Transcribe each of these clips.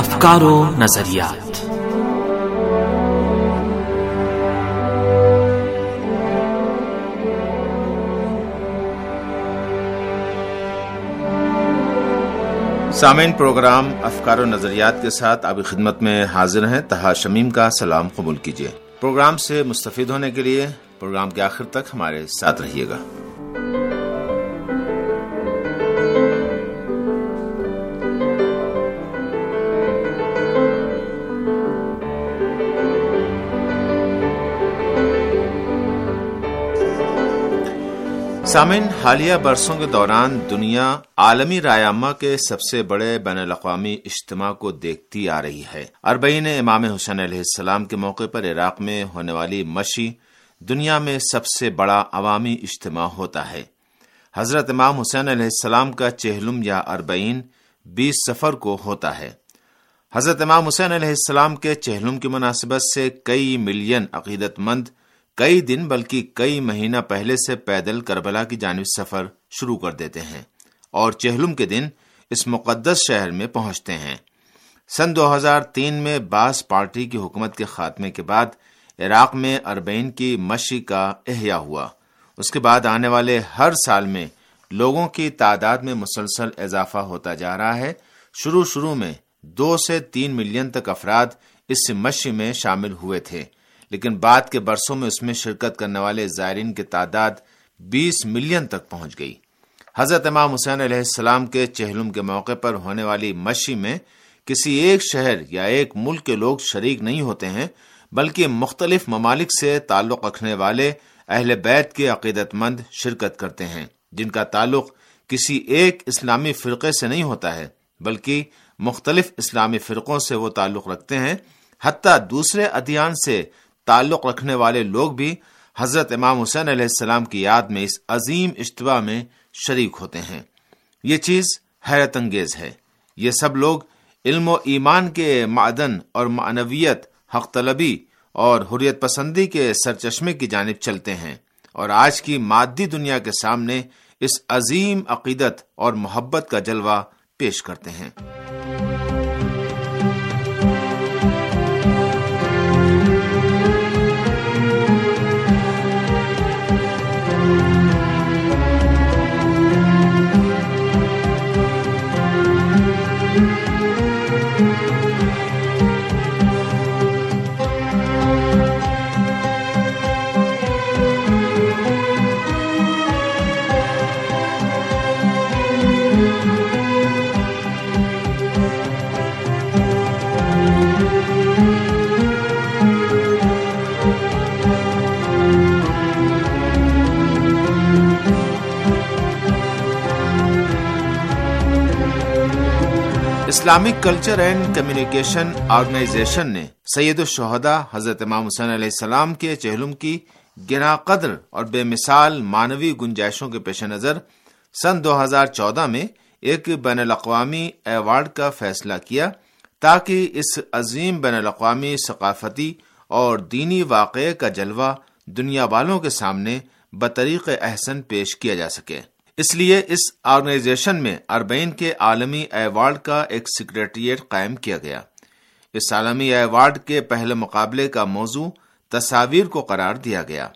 افکار و نظریات۔ سامعین، پروگرام افکار و نظریات کے ساتھ ابھی خدمت میں حاضر ہیں۔ تہا شمیم کا سلام قبول کیجیے۔ پروگرام سے مستفید ہونے کے لیے پروگرام کے آخر تک ہمارے ساتھ رہیے گا۔ سامن حالیہ برسوں کے دوران دنیا عالمی رایامہ کے سب سے بڑے بین الاقوامی اجتماع کو دیکھتی آ رہی ہے۔ اربعین امام حسین علیہ السلام کے موقع پر عراق میں ہونے والی مشی دنیا میں سب سے بڑا عوامی اجتماع ہوتا ہے۔ حضرت امام حسین علیہ السلام کا چہلم یا اربعین، بیس سفر کو ہوتا ہے۔ حضرت امام حسین علیہ السلام کے چہلم کی مناسبت سے کئی ملین عقیدت مند کئی دن بلکہ کئی مہینہ پہلے سے پیدل کربلا کی جانب سفر شروع کر دیتے ہیں اور چہلم کے دن اس مقدس شہر میں پہنچتے ہیں۔ سن دو ہزار تین میں باس پارٹی کی حکومت کے خاتمے کے بعد عراق میں اربین کی مشی کا احیاء ہوا۔ اس کے بعد آنے والے ہر سال میں لوگوں کی تعداد میں مسلسل اضافہ ہوتا جا رہا ہے۔ شروع شروع میں دو سے تین ملین تک افراد اس مشی میں شامل ہوئے تھے۔ لیکن بعد کے برسوں میں اس میں شرکت کرنے والے زائرین کی تعداد بیس ملین تک پہنچ گئی۔ حضرت امام حسین علیہ السلام کے چہلم کے موقع پر ہونے والی مشی میں کسی ایک شہر یا ایک ملک کے لوگ شریک نہیں ہوتے ہیں، بلکہ مختلف ممالک سے تعلق رکھنے والے اہل بیت کے عقیدت مند شرکت کرتے ہیں، جن کا تعلق کسی ایک اسلامی فرقے سے نہیں ہوتا ہے، بلکہ مختلف اسلامی فرقوں سے وہ تعلق رکھتے ہیں، حتیٰ دوسرے ادیان سے تعلق رکھنے والے لوگ بھی حضرت امام حسین علیہ السلام کی یاد میں اس عظیم اجتباع میں شریک ہوتے ہیں۔ یہ چیز حیرت انگیز ہے۔ یہ سب لوگ علم و ایمان کے معدن اور معنویت، حق طلبی اور حریت پسندی کے سرچشمے کی جانب چلتے ہیں۔ اور آج کی مادی دنیا کے سامنے اس عظیم عقیدت اور محبت کا جلوہ پیش کرتے ہیں۔ Islamic Culture and Communication Organization نے سید الشہدا حضرت امام حسین علیہ السلام کے چہلم کی گرا قدر اور بے مثال مانوی گنجائشوں کے پیش نظر سن دو ہزار چودہ میں ایک بین الاقوامی ایوارڈ کا فیصلہ کیا تاکہ اس عظیم بین الاقوامی ثقافتی اور دینی واقعے کا جلوہ دنیا والوں کے سامنے بطریق احسن پیش کیا جا سکے۔ اس لیے اس آرگنائزیشن میں اربین کے عالمی ایوارڈ کا ایک سیکرٹریٹ قائم کیا گیا۔ اس عالمی ایوارڈ کے پہلے مقابلے کا موضوع تصاویر کو قرار دیا گیا۔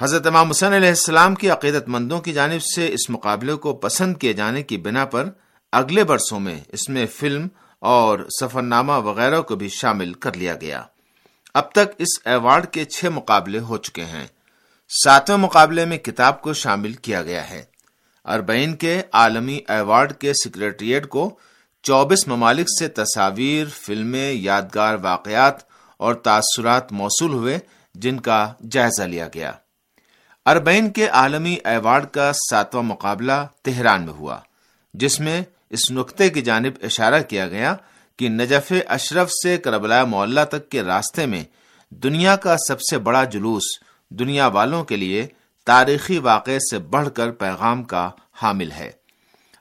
حضرت امام حسین علیہ السلام کی عقیدت مندوں کی جانب سے اس مقابلے کو پسند کیے جانے کی بنا پر اگلے برسوں میں اس میں فلم اور سفر نامہ وغیرہ کو بھی شامل کر لیا گیا۔ اب تک اس ایوارڈ کے چھ مقابلے ہو چکے ہیں۔ ساتویں مقابلے میں کتاب کو شامل کیا گیا ہے۔ اربعین کے عالمی ایوارڈ کے سیکرٹریٹ کو چوبیس ممالک سے تصاویر، فلمیں، یادگار واقعات اور تاثرات موصول ہوئے، جن کا جائزہ لیا گیا۔ اربعین کے عالمی ایوارڈ کا ساتواں مقابلہ تہران میں ہوا، جس میں اس نقطے کی جانب اشارہ کیا گیا کہ نجف اشرف سے کربلا معلّہ تک کے راستے میں دنیا کا سب سے بڑا جلوس دنیا والوں کے لیے تاریخی واقعے سے بڑھ کر پیغام کا حامل ہے۔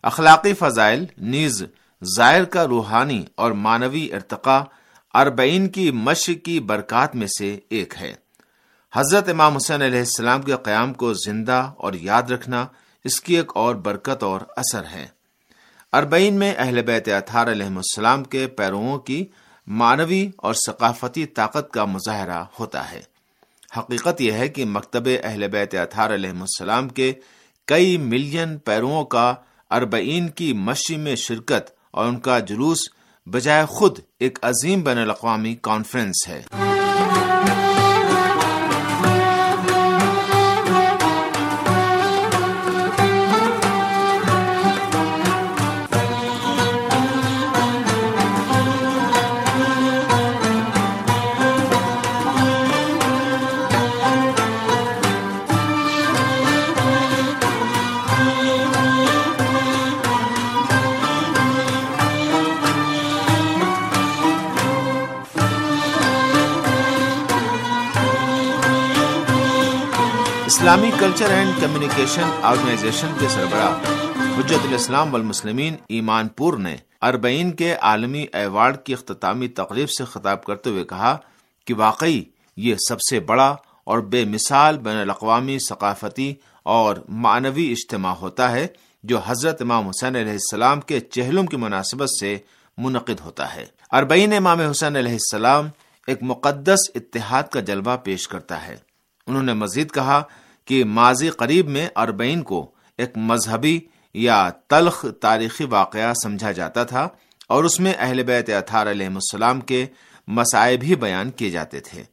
اخلاقی فضائل، نیز زائر کا روحانی اور مانوی ارتقاء اربعین کی مش کی برکات میں سے ایک ہے۔ حضرت امام حسین علیہ السلام کے قیام کو زندہ اور یاد رکھنا اس کی ایک اور برکت اور اثر ہے۔ اربعین میں اہل بیت اطہار علیہ السلام کے پیروؤں کی معنوی اور ثقافتی طاقت کا مظاہرہ ہوتا ہے۔ حقیقت یہ ہے کہ مکتب اہل بیت اطہار علیہ السلام کے کئی ملین پیروؤں کا اربعین کی مشی میں شرکت اور ان کا جلوس بجائے خود ایک عظیم بین الاقوامی کانفرنس ہے۔ اسلامی کلچر اینڈ کمیونیکیشن آرگنائزیشن کے سربراہ حجت الاسلام والمسلمین ایمان پور نے اربعین کے عالمی ایوارڈ کی اختتامی تقریب سے خطاب کرتے ہوئے کہا کہ واقعی یہ سب سے بڑا اور بے مثال بین الاقوامی ثقافتی اور معنوی اجتماع ہوتا ہے جو حضرت امام حسین علیہ السلام کے چہلم کی مناسبت سے منعقد ہوتا ہے۔ اربعین امام حسین علیہ السلام ایک مقدس اتحاد کا جلوہ پیش کرتا ہے۔ انہوں نے مزید کہا کہ ماضی قریب میں اربعین کو ایک مذہبی یا تلخ تاریخی واقعہ سمجھا جاتا تھا اور اس میں اہل بیت اطہار علیہ السلام کے مسائب ہی بیان کیے جاتے تھے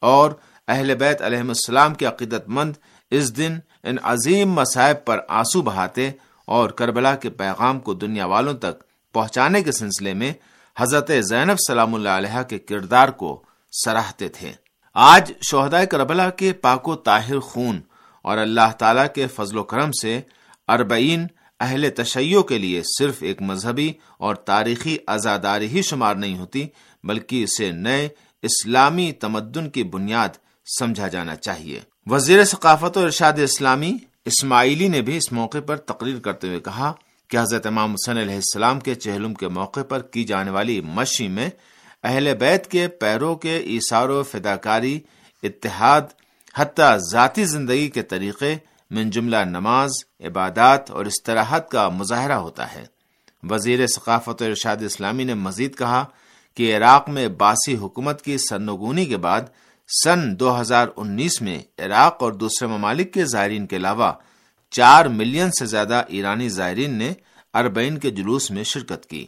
اور اہل بیت علیہ السلام کے عقیدت مند اس دن ان عظیم مسائب پر آنسو بہاتے اور کربلا کے پیغام کو دنیا والوں تک پہنچانے کے سلسلے میں حضرت زینب سلام اللہ علیہ کے کردار کو سراہتے تھے۔ آج شہدائے کربلا کے پاک و طاہر خون اور اللہ تعالی کے فضل و کرم سے اربعین اہل تشیع کے لیے صرف ایک مذہبی اور تاریخی ازاداری ہی شمار نہیں ہوتی، بلکہ اسے نئے اسلامی تمدن کی بنیاد سمجھا جانا چاہیے۔ وزیر ثقافت و ارشاد اسلامی اسماعیلی نے بھی اس موقع پر تقریر کرتے ہوئے کہا کہ حضرت امام حسین علیہ السلام کے چہلم کے موقع پر کی جانے والی مشی میں اہل بیت کے پیروں کے ایسار و فداکاری، اتحاد حتیٰ ذاتی زندگی کے طریقے من جملہ نماز، عبادات اور استراحت کا مظاہرہ ہوتا ہے۔ وزیر ثقافت و ارشاد اسلامی نے مزید کہا کہ عراق میں باسی حکومت کی سرنگونی کے بعد سن دو ہزار انیس میں عراق اور دوسرے ممالک کے زائرین کے علاوہ چار ملین سے زیادہ ایرانی زائرین نے اربعین کے جلوس میں شرکت کی۔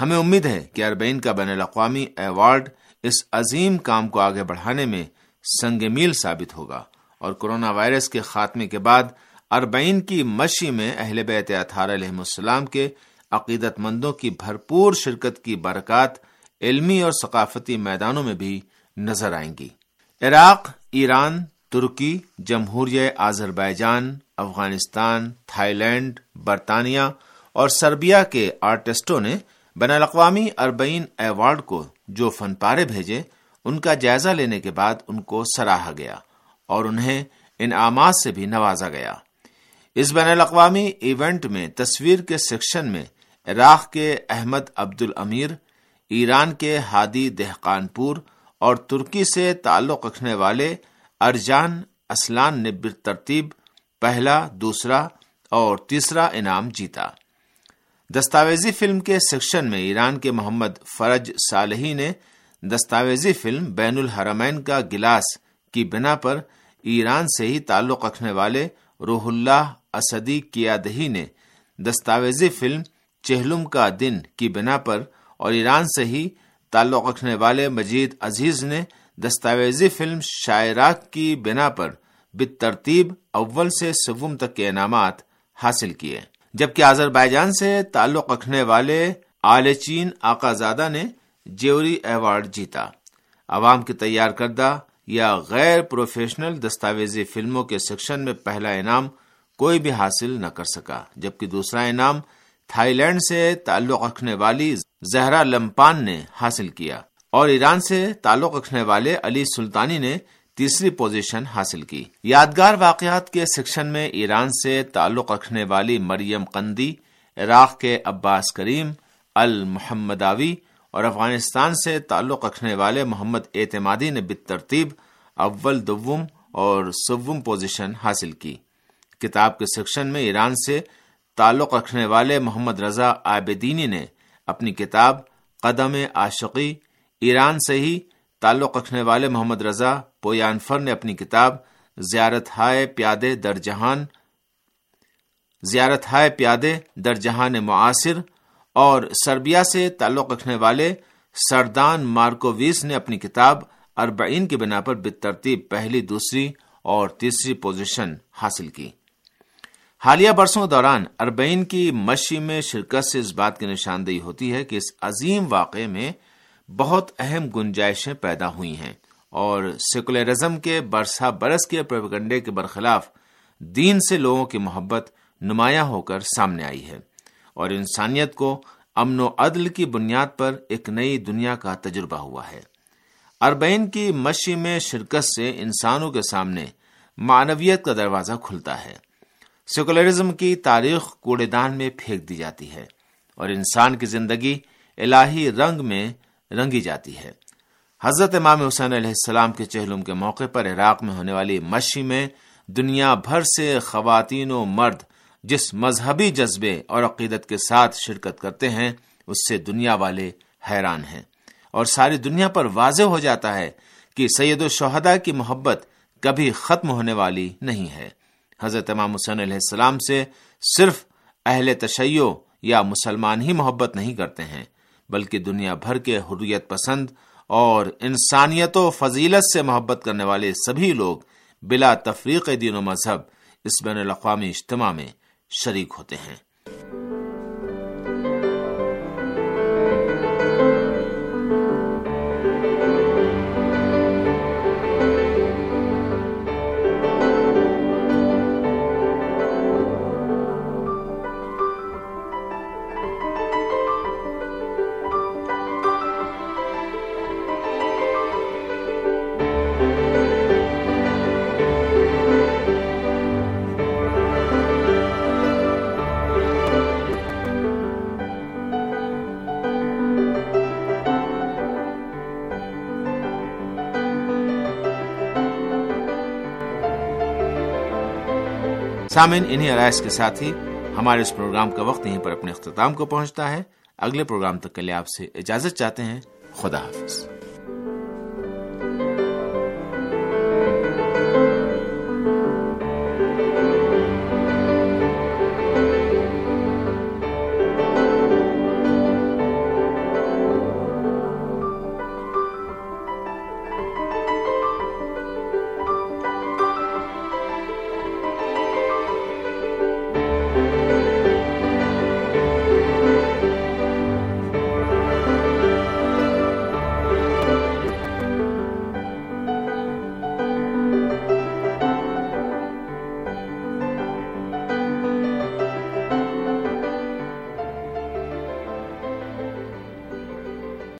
ہمیں امید ہے کہ اربعین کا بین الاقوامی ایوارڈ اس عظیم کام کو آگے بڑھانے میں سنگ میل ثابت ہوگا اور کورونا وائرس کے خاتمے کے بعد اربعین کی مشی میں اہل بیت اطہار علیہ السلام کے عقیدت مندوں کی بھرپور شرکت کی برکات علمی اور ثقافتی میدانوں میں بھی نظر آئیں گی۔ عراق، ایران، ترکی، جمہوریہ آذربائیجان، افغانستان تھائی لینڈ برطانیہ اور سربیا کے آرٹسٹوں نے بین الاقوامی اربعین ایوارڈ کو جو فن پارے بھیجے ان کا جائزہ لینے کے بعد ان کو سراہا گیا اور انہیں انعامات سے بھی نوازا گیا۔ اس بین الاقوامی ایونٹ میں تصویر کے سیکشن میں عراق کے احمد عبد الامیر ایران کے ہادی دہقان پور اور ترکی سے تعلق رکھنے والے ارجان اسلان نے ترتیب پہلا، دوسرا اور تیسرا انعام جیتا۔ دستاویزی فلم کے سیکشن میں ایران کے محمد فرج صالحی نے دستاویزی فلم بین الحرمین کا گلاس کی بنا پر ایران سے ہی تعلق رکھنے والے روح اللہ اسدی کیادہی نے دستاویزی فلم چہلم کا دن کی بنا پر اور ایران سے ہی تعلق رکھنے والے مجید عزیز نے دستاویزی فلم شاعراک کی بنا پر بترتیب اول سے سوم تک کے انعامات حاصل کیے۔ جبکہ آذربائیجان سے تعلق رکھنے والے آل چین آقا زادہ نے جیوری ایوارڈ جیتا۔ عوام کی تیار کردہ یا غیر پروفیشنل دستاویزی فلموں کے سیکشن میں پہلا انعام کوئی بھی حاصل نہ کر سکا، جبکہ دوسرا انعام تھائی لینڈ سے تعلق رکھنے والی زہرا لمپان نے حاصل کیا۔ اور ایران سے تعلق رکھنے والے علی سلطانی نے تیسری پوزیشن حاصل کی۔ یادگار واقعات کے سیکشن میں ایران سے تعلق رکھنے والی مریم قندی، عراق کے عباس کریم المحمداوی اور افغانستان سے تعلق رکھنے والے محمد اعتمادی نے بترتیب اول دوم اور سوم پوزیشن حاصل کی۔ کتاب کے سیکشن میں ایران سے تعلق رکھنے والے محمد رضا آبدینی نے اپنی کتاب قدم عاشقی ایران سے ہی تعلق رکھنے والے محمد رضا پویانفر نے اپنی کتاب زیارت ہائے پیادے در جہان، زیارت ہائے پیادے در جہان معاصر اور سربیا سے تعلق رکھنے والے سردان مارکوویس نے اپنی کتاب اربعین کی بنا پر بترتیب پہلی، دوسری اور تیسری پوزیشن حاصل کی۔ حالیہ برسوں کے دوران اربعین کی مشی میں شرکت سے اس بات کی نشاندہی ہوتی ہے کہ اس عظیم واقعے میں بہت اہم گنجائشیں پیدا ہوئی ہیں اور سیکولرزم کے برسا برس کے پروپگنڈے کے برخلاف دین سے لوگوں کی محبت نمایاں ہو کر سامنے آئی ہے۔ اور انسانیت کو امن و عدل کی بنیاد پر ایک نئی دنیا کا تجربہ ہوا ہے۔ اربعین کی مشی میں شرکت سے انسانوں کے سامنے معنویت کا دروازہ کھلتا ہے۔ سیکولرزم کی تاریخ کوڑے دان میں پھینک دی جاتی ہے اور انسان کی زندگی الہی رنگ میں رنگی جاتی ہے۔ حضرت امام حسین علیہ السلام کے چہلم کے موقع پر عراق میں ہونے والی مشی میں دنیا بھر سے خواتین و مرد جس مذہبی جذبے اور عقیدت کے ساتھ شرکت کرتے ہیں، اس سے دنیا والے حیران ہیں۔ اور ساری دنیا پر واضح ہو جاتا ہے کہ سید و شہدا کی محبت کبھی ختم ہونے والی نہیں ہے۔ حضرت امام حسین علیہ السلام سے صرف اہل تشیع یا مسلمان ہی محبت نہیں کرتے ہیں، بلکہ دنیا بھر کے حریت پسند اور انسانیت و فضیلت سے محبت کرنے والے سبھی لوگ بلا تفریق دین و مذہب اس بین الاقوامی اجتماع میں شریک ہوتے ہیں۔ سامن انہیں عرائض کے ساتھ ہی ہمارے اس پروگرام کا وقت یہیں پر اپنے اختتام کو پہنچتا ہے۔ اگلے پروگرام تک کے لیے آپ سے اجازت چاہتے ہیں۔ خدا حافظ۔